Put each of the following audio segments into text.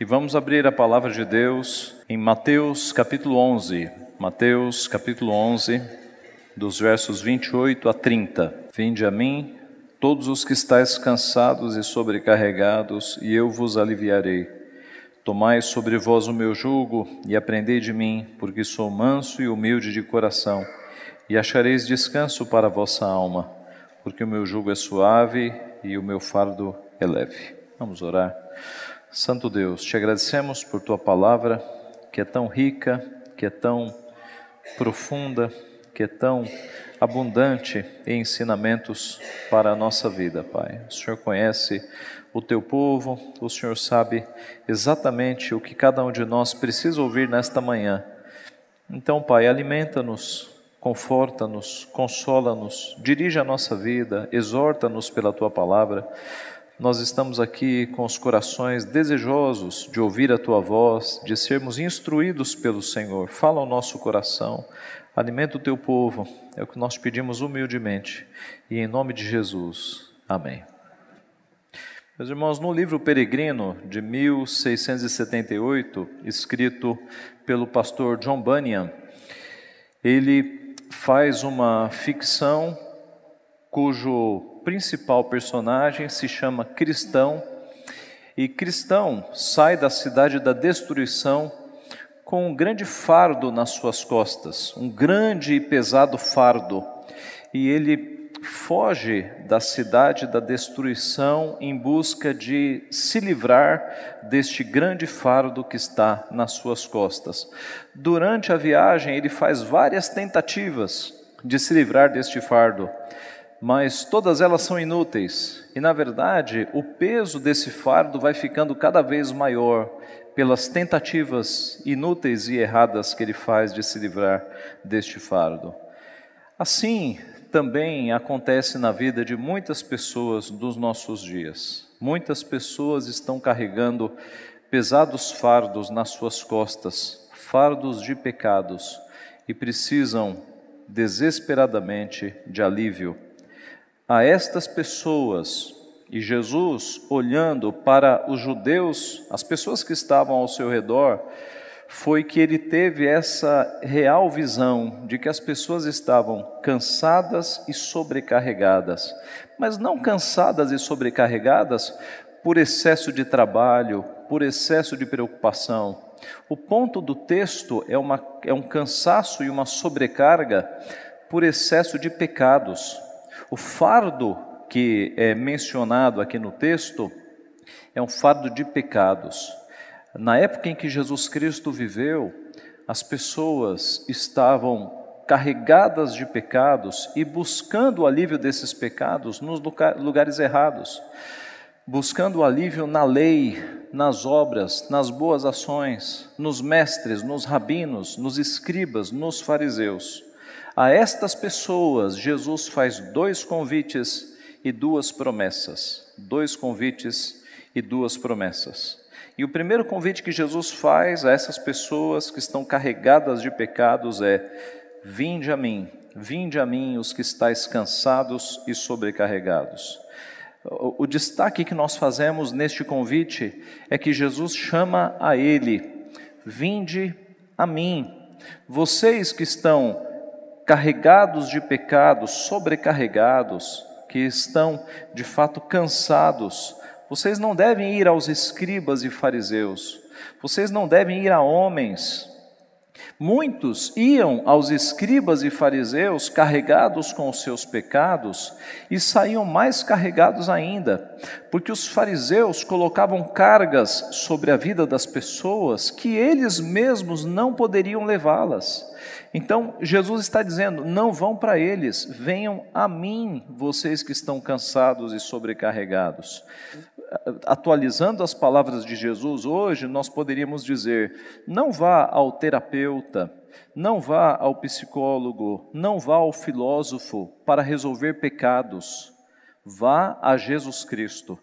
E vamos abrir a palavra de Deus em Mateus capítulo 11. Mateus capítulo 11, dos versos 28 a 30. Vinde a mim, todos os que estáis cansados e sobrecarregados, e eu vos aliviarei. Tomai sobre vós o meu jugo e aprendei de mim, porque sou manso e humilde de coração, e achareis descanso para a vossa alma, porque o meu jugo é suave e o meu fardo é leve. Vamos orar. Santo Deus, te agradecemos por tua palavra, que é tão rica, que é tão profunda, que é tão abundante em ensinamentos para a nossa vida, Pai. O Senhor conhece o teu povo, o Senhor sabe exatamente o que cada um de nós precisa ouvir nesta manhã. Então, Pai, alimenta-nos, conforta-nos, consola-nos, dirige a nossa vida, exorta-nos pela tua palavra nós estamos aqui com os corações desejosos de ouvir a tua voz, de sermos instruídos pelo Senhor. Fala ao nosso coração, alimenta o teu povo, é o que nós pedimos humildemente. E em nome de Jesus. Amém. Meus irmãos, no livro Peregrino de 1678, escrito pelo pastor John Bunyan, ele faz uma ficção cujo principal personagem se chama Cristão, e Cristão sai da cidade da destruição com um grande fardo nas suas costas, um grande e pesado fardo, e ele foge da cidade da destruição em busca de se livrar deste grande fardo que está nas suas costas. Durante a viagem, ele faz várias tentativas de se livrar deste fardo mas todas elas são inúteis. E na verdade, o peso desse fardo vai ficando cada vez maior pelas tentativas inúteis e erradas que ele faz de se livrar deste fardo. Assim também acontece na vida de muitas pessoas dos nossos dias. Muitas pessoas estão carregando pesados fardos nas suas costas, fardos de pecados, e precisam desesperadamente de alívio a estas pessoas, e Jesus, olhando para os judeus, as pessoas que estavam ao seu redor, foi que ele teve essa real visão de que as pessoas estavam cansadas e sobrecarregadas, mas não cansadas e sobrecarregadas por excesso de trabalho, por excesso de preocupação. O ponto do texto é, uma, é um cansaço e uma sobrecarga por excesso de pecados. O fardo que é mencionado aqui no texto é um fardo de pecados. Na época em que Jesus Cristo viveu, as pessoas estavam carregadas de pecados e buscando o alívio desses pecados nos lugares errados, buscando o alívio na lei, nas obras, nas boas ações, nos mestres, nos rabinos, nos escribas, nos fariseus. A estas pessoas, Jesus faz dois convites e duas promessas. Dois convites e duas promessas. E o primeiro convite que Jesus faz a essas pessoas que estão carregadas de pecados é: Vinde a mim, vinde a mim os que estáis cansados e sobrecarregados. O, destaque que nós fazemos neste convite é que Jesus chama a ele: Vinde a mim. Vocês que estão carregados de pecados, sobrecarregados, que estão de fato cansados, vocês não devem ir aos escribas e fariseus, vocês não devem ir a homens. Muitos iam aos escribas e fariseus carregados com os seus pecados e saíam mais carregados ainda, porque os fariseus colocavam cargas sobre a vida das pessoas que eles mesmos não poderiam levá-las. Então, Jesus está dizendo: não vão para eles, venham a mim, vocês que estão cansados e sobrecarregados. Atualizando as palavras de Jesus hoje, nós poderíamos dizer: não vá ao terapeuta, não vá ao psicólogo, não vá ao filósofo para resolver pecados, vá a Jesus Cristo.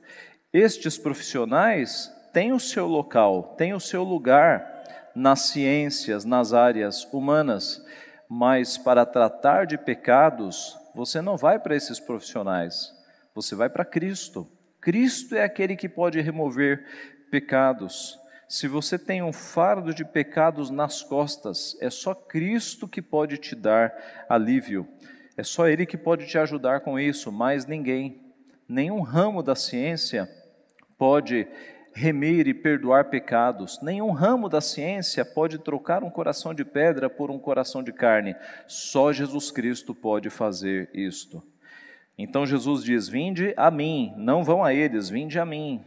Estes profissionais têm o seu local, têm o seu lugar nas ciências, nas áreas humanas, mas para tratar de pecados, você não vai para esses profissionais, você vai para Cristo. Cristo é aquele que pode remover pecados. Se você tem um fardo de pecados nas costas, é só Cristo que pode te dar alívio. É só Ele que pode te ajudar com isso, mais ninguém. Nenhum ramo da ciência pode remir e perdoar pecados. Nenhum ramo da ciência pode trocar um coração de pedra por um coração de carne. Só Jesus Cristo pode fazer isto. Então Jesus diz: Vinde a mim, não vão a eles, vinde a mim,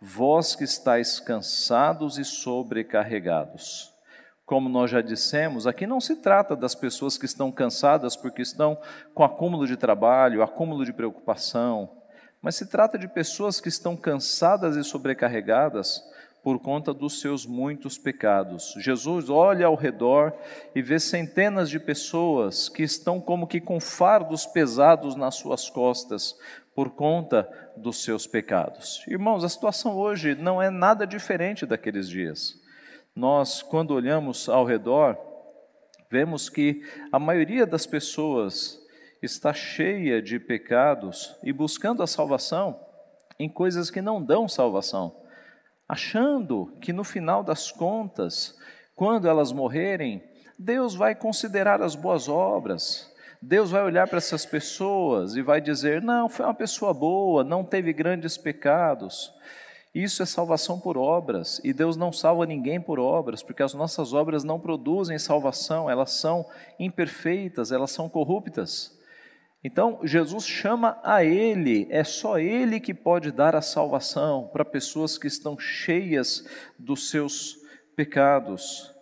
vós que estáis cansados e sobrecarregados. Como nós já dissemos, aqui não se trata das pessoas que estão cansadas porque estão com acúmulo de trabalho, acúmulo de preocupação, mas se trata de pessoas que estão cansadas e sobrecarregadas por conta dos seus muitos pecados. Jesus olha ao redor e vê centenas de pessoas que estão como que com fardos pesados nas suas costas por conta dos seus pecados. Irmãos, a situação hoje não é nada diferente daqueles dias. Nós, quando olhamos ao redor, vemos que a maioria das pessoas está cheia de pecados e buscando a salvação em coisas que não dão salvação, achando que no final das contas, quando elas morrerem, Deus vai considerar as boas obras. Deus vai olhar para essas pessoas e vai dizer: não, foi uma pessoa boa, não teve grandes pecados. Isso é salvação por obras, e Deus não salva ninguém por obras, porque as nossas obras não produzem salvação, elas são imperfeitas, elas são corruptas. Então, Jesus chama a Ele, é só Ele que pode dar a salvação para pessoas que estão cheias dos seus pecados,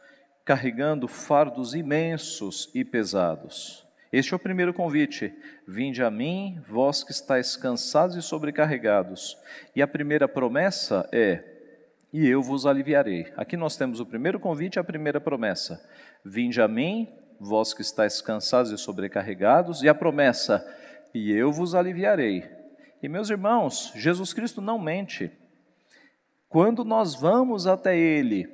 carregando fardos imensos e pesados. Este é o primeiro convite: vinde a mim, vós que estáis cansados e sobrecarregados. E a primeira promessa é: e eu vos aliviarei. Aqui nós temos o primeiro convite e a primeira promessa: vinde a mim, vós que estáis cansados e sobrecarregados, e a promessa: e eu vos aliviarei. E meus irmãos, Jesus Cristo não mente. Quando nós vamos até Ele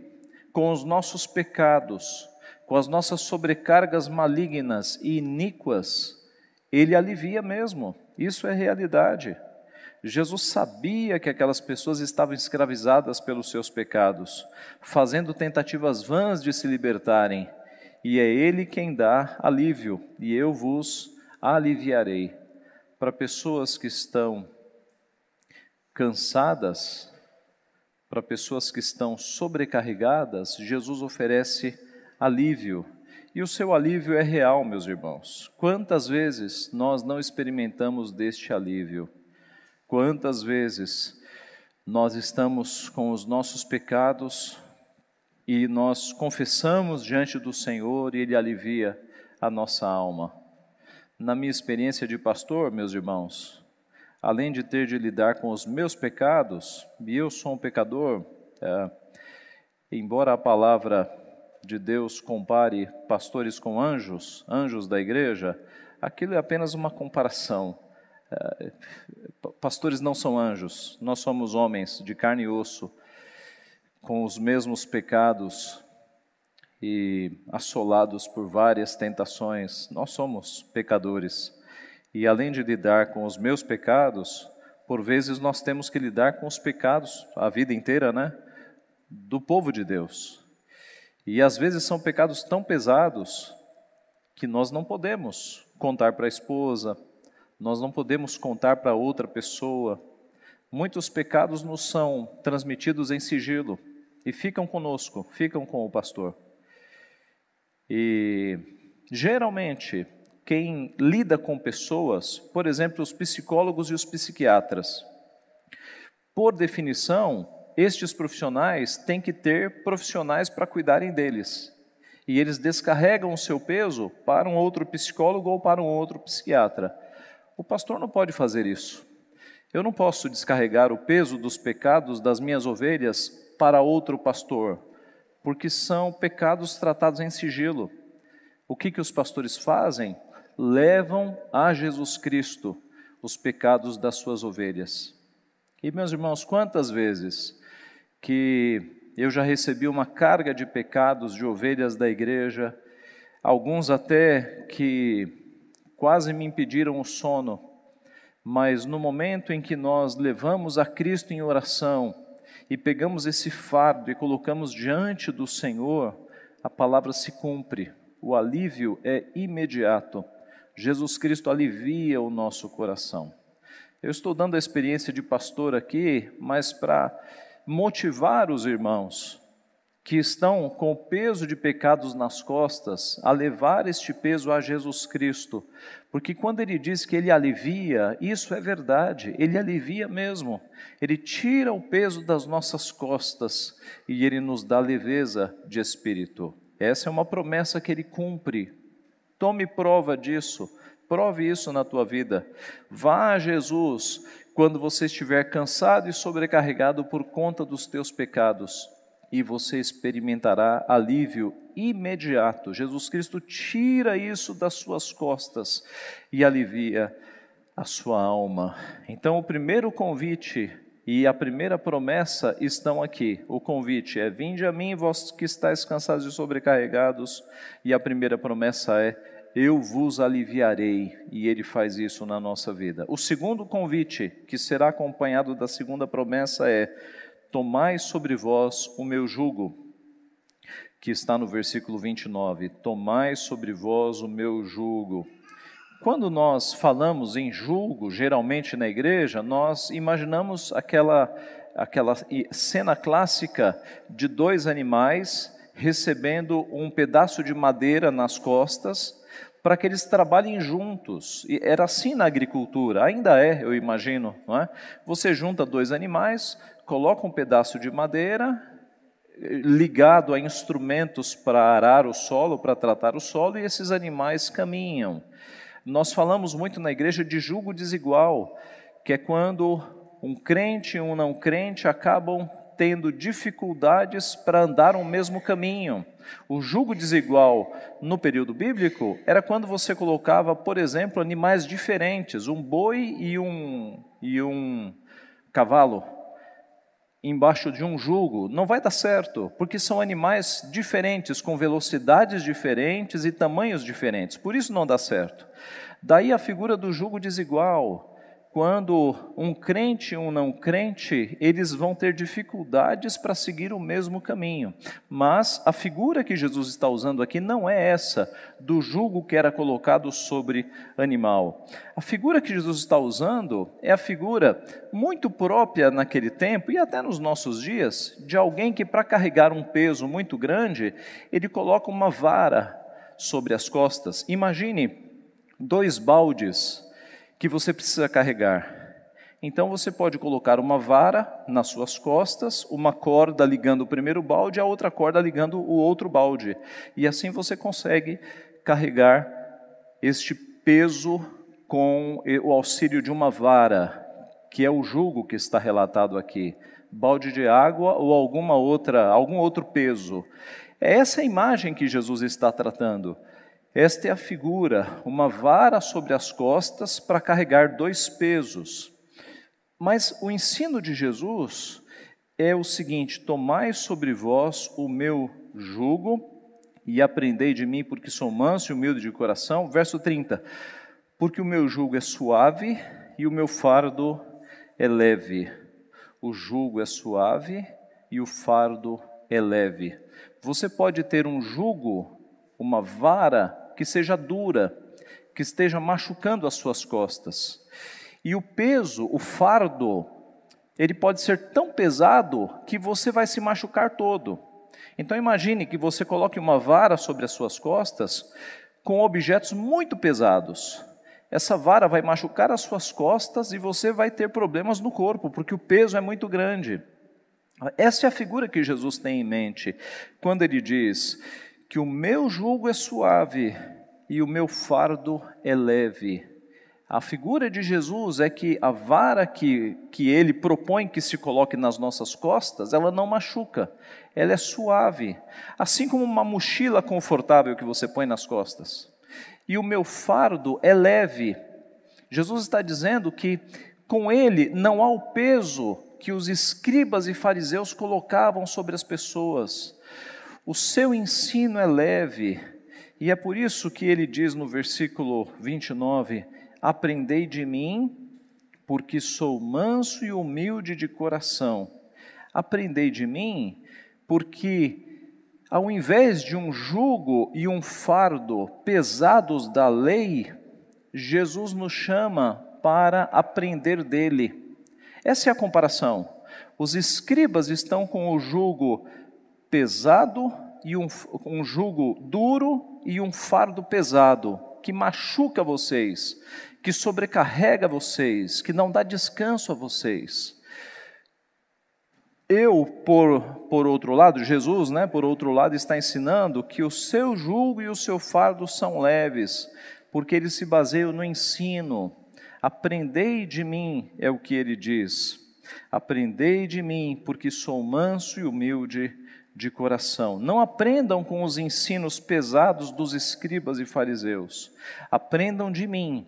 com os nossos pecados, com as nossas sobrecargas malignas e iníquas, Ele alivia mesmo. Isso é realidade. Jesus sabia que aquelas pessoas estavam escravizadas pelos seus pecados, fazendo tentativas vãs de se libertarem e é Ele quem dá alívio, e eu vos aliviarei. Para pessoas que estão cansadas, para pessoas que estão sobrecarregadas, Jesus oferece alívio. E o seu alívio é real, meus irmãos. Quantas vezes nós não experimentamos deste alívio? Quantas vezes nós estamos com os nossos pecados e nós confessamos diante do Senhor e Ele alivia a nossa alma. Na minha experiência de pastor, meus irmãos, além de ter de lidar com os meus pecados, e eu sou um pecador, é, embora a palavra de Deus compare pastores com anjos, anjos da igreja, aquilo é apenas uma comparação. É, pastores não são anjos, nós somos homens de carne e osso com os mesmos pecados e assolados por várias tentações. Nós somos pecadores. E além de lidar com os meus pecados, por vezes nós temos que lidar com os pecados a vida inteira, né? Do povo de Deus. E às vezes são pecados tão pesados que nós não podemos contar para a esposa, nós não podemos contar para outra pessoa. Muitos pecados nos são transmitidos em sigilo e ficam conosco, ficam com o pastor. E geralmente, quem lida com pessoas, por exemplo, os psicólogos e os psiquiatras, por definição, estes profissionais têm que ter profissionais para cuidarem deles. E eles descarregam o seu peso para um outro psicólogo ou para um outro psiquiatra. O pastor não pode fazer isso. Eu não posso descarregar o peso dos pecados das minhas ovelhas para outro pastor, porque são pecados tratados em sigilo. O que, que os pastores fazem? Levam a Jesus Cristo os pecados das suas ovelhas. E, meus irmãos, quantas vezes que eu já recebi uma carga de pecados de ovelhas da igreja, alguns até que quase me impediram o sono, mas no momento em que nós levamos a Cristo em oração, e pegamos esse fardo e colocamos diante do Senhor, a palavra se cumpre, o alívio é imediato. Jesus Cristo alivia o nosso coração. Eu estou dando a experiência de pastor aqui, mas para motivar os irmãos que estão com o peso de pecados nas costas a levar este peso a Jesus Cristo. Porque quando ele diz que ele alivia, isso é verdade, ele alivia mesmo. Ele tira o peso das nossas costas e ele nos dá leveza de espírito. Essa é uma promessa que ele cumpre. Tome prova disso. Prove isso na tua vida. Vá a Jesus quando você estiver cansado e sobrecarregado por conta dos teus pecados, e você experimentará alívio imediato. Jesus Cristo tira isso das suas costas e alivia a sua alma. Então, o primeiro convite e a primeira promessa estão aqui. O convite é: Vinde a mim, vós que estáis cansados e sobrecarregados. E a primeira promessa é: eu vos aliviarei, e ele faz isso na nossa vida. O segundo convite, que será acompanhado da segunda promessa, é: Tomai sobre vós o meu jugo, que está no versículo 29. Tomai sobre vós o meu jugo. Quando nós falamos em julgo, geralmente na igreja, nós imaginamos aquela, aquela cena clássica de dois animais recebendo um pedaço de madeira nas costas para que eles trabalhem juntos. E era assim na agricultura, ainda é, eu imagino, não é? Você junta dois animais, coloca um pedaço de madeira ligado a instrumentos para arar o solo, para tratar o solo, e esses animais caminham. Nós falamos muito na igreja de julgo desigual, que é quando um crente e um não crente acabam tendo dificuldades para andar o mesmo caminho. O jugo desigual no período bíblico era quando você colocava, por exemplo, animais diferentes, um boi e um, e um cavalo embaixo de um jugo, não vai dar certo, porque são animais diferentes, com velocidades diferentes e tamanhos diferentes, por isso não dá certo. Daí a figura do jugo desigual, quando um crente e um não crente, eles vão ter dificuldades para seguir o mesmo caminho. Mas a figura que Jesus está usando aqui não é essa do jugo que era colocado sobre animal. A figura que Jesus está usando é a figura muito própria naquele tempo e até nos nossos dias de alguém que para carregar um peso muito grande, ele coloca uma vara sobre as costas. Imagine dois baldes que você precisa carregar. Então você pode colocar uma vara nas suas costas, uma corda ligando o primeiro balde, a outra corda ligando o outro balde. E assim você consegue carregar este peso com o auxílio de uma vara, que é o jugo que está relatado aqui, balde de água ou alguma outra, algum outro peso. É essa imagem que Jesus está tratando. Esta é a figura, uma vara sobre as costas para carregar dois pesos. Mas o ensino de Jesus é o seguinte: tomai sobre vós o meu jugo e aprendei de mim, porque sou manso e humilde de coração. Verso 30. Porque o meu jugo é suave e o meu fardo é leve. O jugo é suave e o fardo é leve. Você pode ter um jugo, uma vara que seja dura, que esteja machucando as suas costas. E o peso, o fardo, ele pode ser tão pesado que você vai se machucar todo. Então imagine que você coloque uma vara sobre as suas costas com objetos muito pesados. Essa vara vai machucar as suas costas e você vai ter problemas no corpo, porque o peso é muito grande. Essa é a figura que Jesus tem em mente quando ele diz que o meu jugo é suave e o meu fardo é leve. A figura de Jesus é que a vara que, que ele propõe que se coloque nas nossas costas, ela não machuca, ela é suave, assim como uma mochila confortável que você põe nas costas. E o meu fardo é leve. Jesus está dizendo que com ele não há o peso que os escribas e fariseus colocavam sobre as pessoas. O seu ensino é leve, e é por isso que ele diz no versículo 29: Aprendei de mim, porque sou manso e humilde de coração. Aprendei de mim, porque ao invés de um jugo e um fardo pesados da lei, Jesus nos chama para aprender dele. Essa é a comparação. Os escribas estão com o jugo pesado e um, um jugo duro e um fardo pesado que machuca vocês, que sobrecarrega vocês, que não dá descanso a vocês. Eu, por, por outro lado, Jesus, né, por outro lado, está ensinando que o seu jugo e o seu fardo são leves, porque ele se baseia no ensino. Aprendei de mim, é o que ele diz. Aprendei de mim, porque sou manso e humilde de coração. Não aprendam com os ensinos pesados dos escribas e fariseus. Aprendam de mim,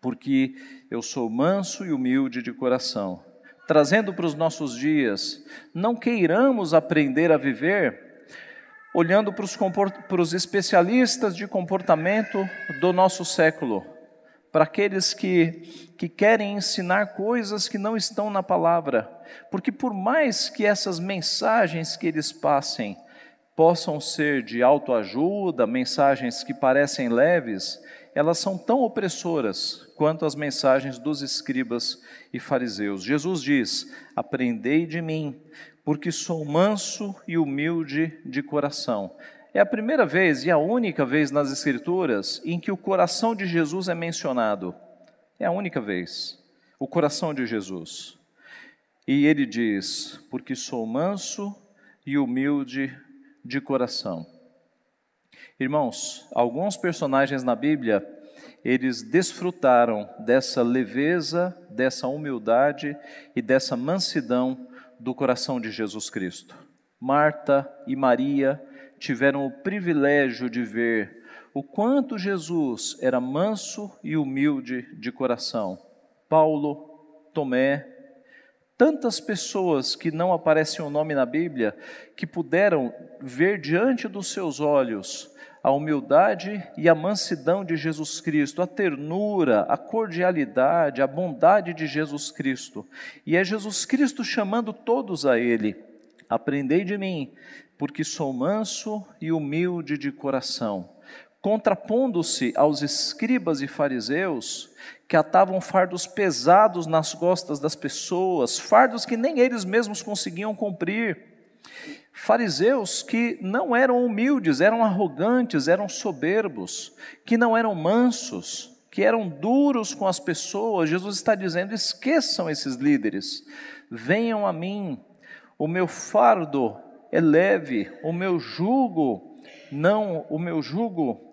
porque eu sou manso e humilde de coração. Trazendo para os nossos dias, não queiramos aprender a viver olhando para os, para os especialistas de comportamento do nosso século, para aqueles que, que querem ensinar coisas que não estão na palavra, porque por mais que essas mensagens que eles passem possam ser de autoajuda, mensagens que parecem leves, elas são tão opressoras quanto as mensagens dos escribas e fariseus. Jesus diz: Aprendei de mim, porque sou manso e humilde de coração. É a primeira vez e a única vez nas Escrituras em que o coração de Jesus é mencionado. É a única vez. O coração de Jesus. E ele diz: Porque sou manso e humilde de coração. Irmãos, alguns personagens na Bíblia, eles desfrutaram dessa leveza, dessa humildade e dessa mansidão do coração de Jesus Cristo. Marta e Maria tiveram o privilégio de ver o quanto Jesus era manso e humilde de coração. Paulo, Tomé, tantas pessoas que não aparecem o nome na Bíblia, que puderam ver diante dos seus olhos a humildade e a mansidão de Jesus Cristo, a ternura, a cordialidade, a bondade de Jesus Cristo. E é Jesus Cristo chamando todos a Ele. Aprendei de mim, porque sou manso e humilde de coração. Contrapondo-se aos escribas e fariseus, que atavam fardos pesados nas costas das pessoas, fardos que nem eles mesmos conseguiam cumprir. Fariseus que não eram humildes, eram arrogantes, eram soberbos, que não eram mansos, que eram duros com as pessoas. Jesus está dizendo: esqueçam esses líderes, venham a mim, o meu fardo é leve, o meu jugo, não, o meu jugo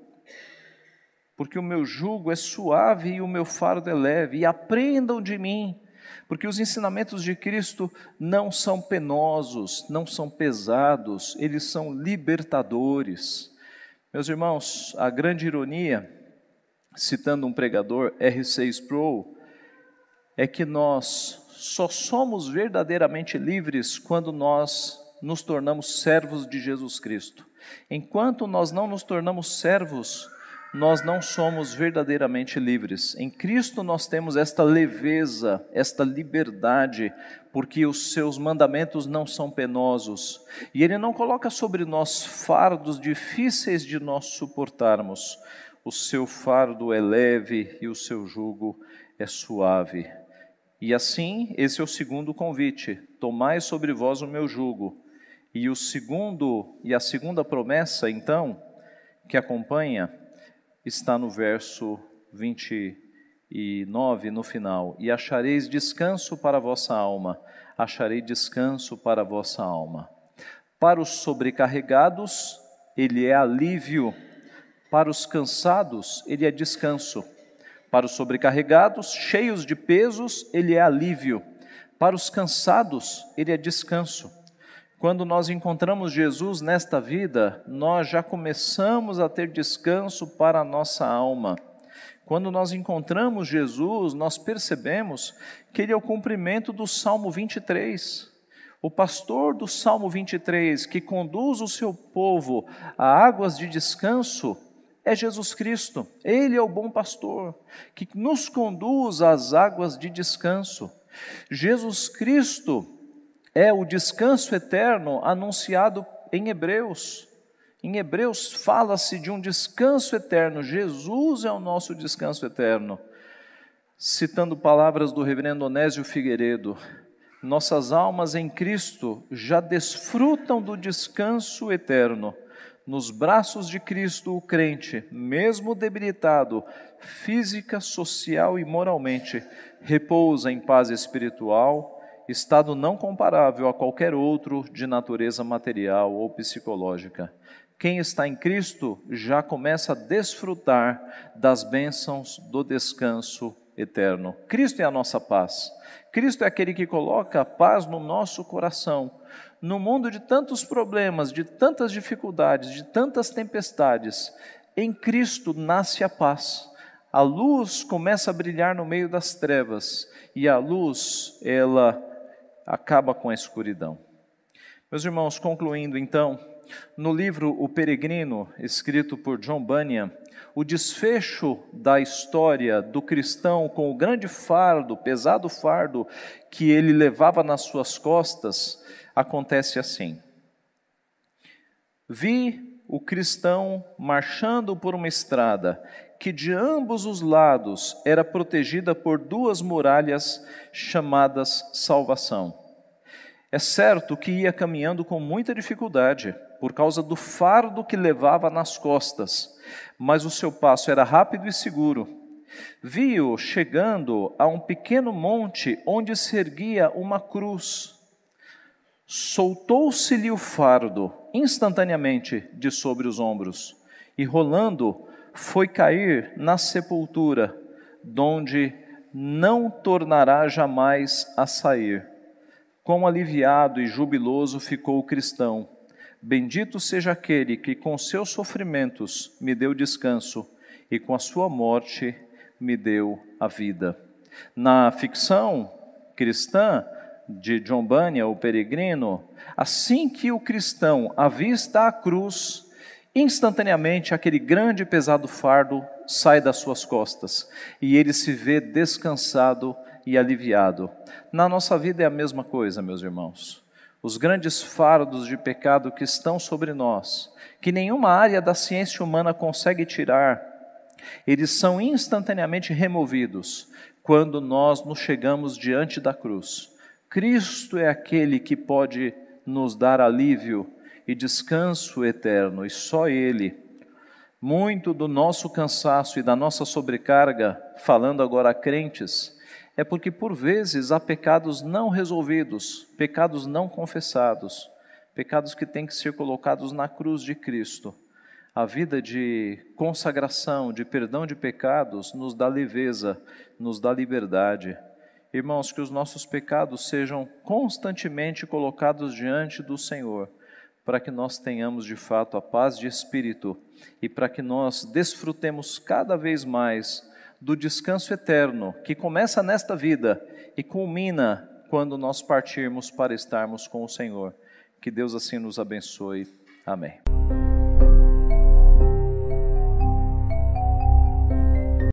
porque o meu jugo é suave e o meu fardo é leve, e aprendam de mim, porque os ensinamentos de Cristo não são penosos, não são pesados, eles são libertadores. Meus irmãos, a grande ironia, citando um pregador, R.C. Sproul, é que nós só somos verdadeiramente livres quando nós nos tornamos servos de Jesus Cristo. Enquanto nós não nos tornamos servos, nós não somos verdadeiramente livres. Em Cristo nós temos esta leveza, esta liberdade, porque os seus mandamentos não são penosos. E Ele não coloca sobre nós fardos difíceis de nós suportarmos. O seu fardo é leve e o seu jugo é suave. E assim, esse é o segundo convite: tomai sobre vós o meu jugo. E o segundo e a segunda promessa, então, que acompanha, está no verso 29, no final: E achareis descanso para a vossa alma, acharei descanso para a vossa alma. Para os sobrecarregados, ele é alívio, para os cansados, ele é descanso. Para os sobrecarregados, cheios de pesos, ele é alívio. Para os cansados, ele é descanso. Quando nós encontramos Jesus nesta vida, nós já começamos a ter descanso para a nossa alma. Quando nós encontramos Jesus, nós percebemos que ele é o cumprimento do Salmo 23. O pastor do Salmo 23, que conduz o seu povo a águas de descanso, é Jesus Cristo. Ele é o bom pastor que nos conduz às águas de descanso. Jesus Cristo é o descanso eterno anunciado em Hebreus. Em Hebreus fala-se de um descanso eterno. Jesus é o nosso descanso eterno. Citando palavras do reverendo Onésio Figueiredo, nossas almas em Cristo já desfrutam do descanso eterno. Nos braços de Cristo, o crente, mesmo debilitado, física, social e moralmente, repousa em paz espiritual, estado não comparável a qualquer outro de natureza material ou psicológica. Quem está em Cristo já começa a desfrutar das bênçãos do descanso eterno. Cristo é a nossa paz. Cristo é aquele que coloca a paz no nosso coração. No mundo de tantos problemas, de tantas dificuldades, de tantas tempestades, em Cristo nasce a paz. A luz começa a brilhar no meio das trevas e a luz, ela acaba com a escuridão. Meus irmãos, concluindo então, no livro O Peregrino, escrito por John Bunyan, o desfecho da história do cristão com o grande fardo, pesado fardo que ele levava nas suas costas, acontece assim. Vi o cristão marchando por uma estrada que de ambos os lados era protegida por duas muralhas chamadas salvação. É certo que ia caminhando com muita dificuldade, por causa do fardo que levava nas costas, mas o seu passo era rápido e seguro. Vi-o chegando a um pequeno monte onde se erguia uma cruz. Soltou-se-lhe o fardo instantaneamente de sobre os ombros, e rolando, foi cair na sepultura, donde não tornará jamais a sair. Quão aliviado e jubiloso ficou o cristão Bendito seja aquele que com seus sofrimentos me deu descanso e com a sua morte me deu a vida. Na ficção cristã de John Bunyan, o peregrino, assim que o cristão avista a cruz, instantaneamente aquele grande e pesado fardo sai das suas costas e ele se vê descansado e aliviado. Na nossa vida é a mesma coisa, meus irmãos os grandes fardos de pecado que estão sobre nós, que nenhuma área da ciência humana consegue tirar, eles são instantaneamente removidos quando nós nos chegamos diante da cruz. Cristo é aquele que pode nos dar alívio e descanso eterno, e só Ele. Muito do nosso cansaço e da nossa sobrecarga, falando agora a crentes, é porque por vezes há pecados não resolvidos, pecados não confessados, pecados que têm que ser colocados na cruz de Cristo. A vida de consagração, de perdão de pecados, nos dá leveza, nos dá liberdade. Irmãos, que os nossos pecados sejam constantemente colocados diante do Senhor, para que nós tenhamos de fato a paz de espírito e para que nós desfrutemos cada vez mais do descanso eterno que começa nesta vida e culmina quando nós partirmos para estarmos com o Senhor. Que Deus assim nos abençoe. Amém.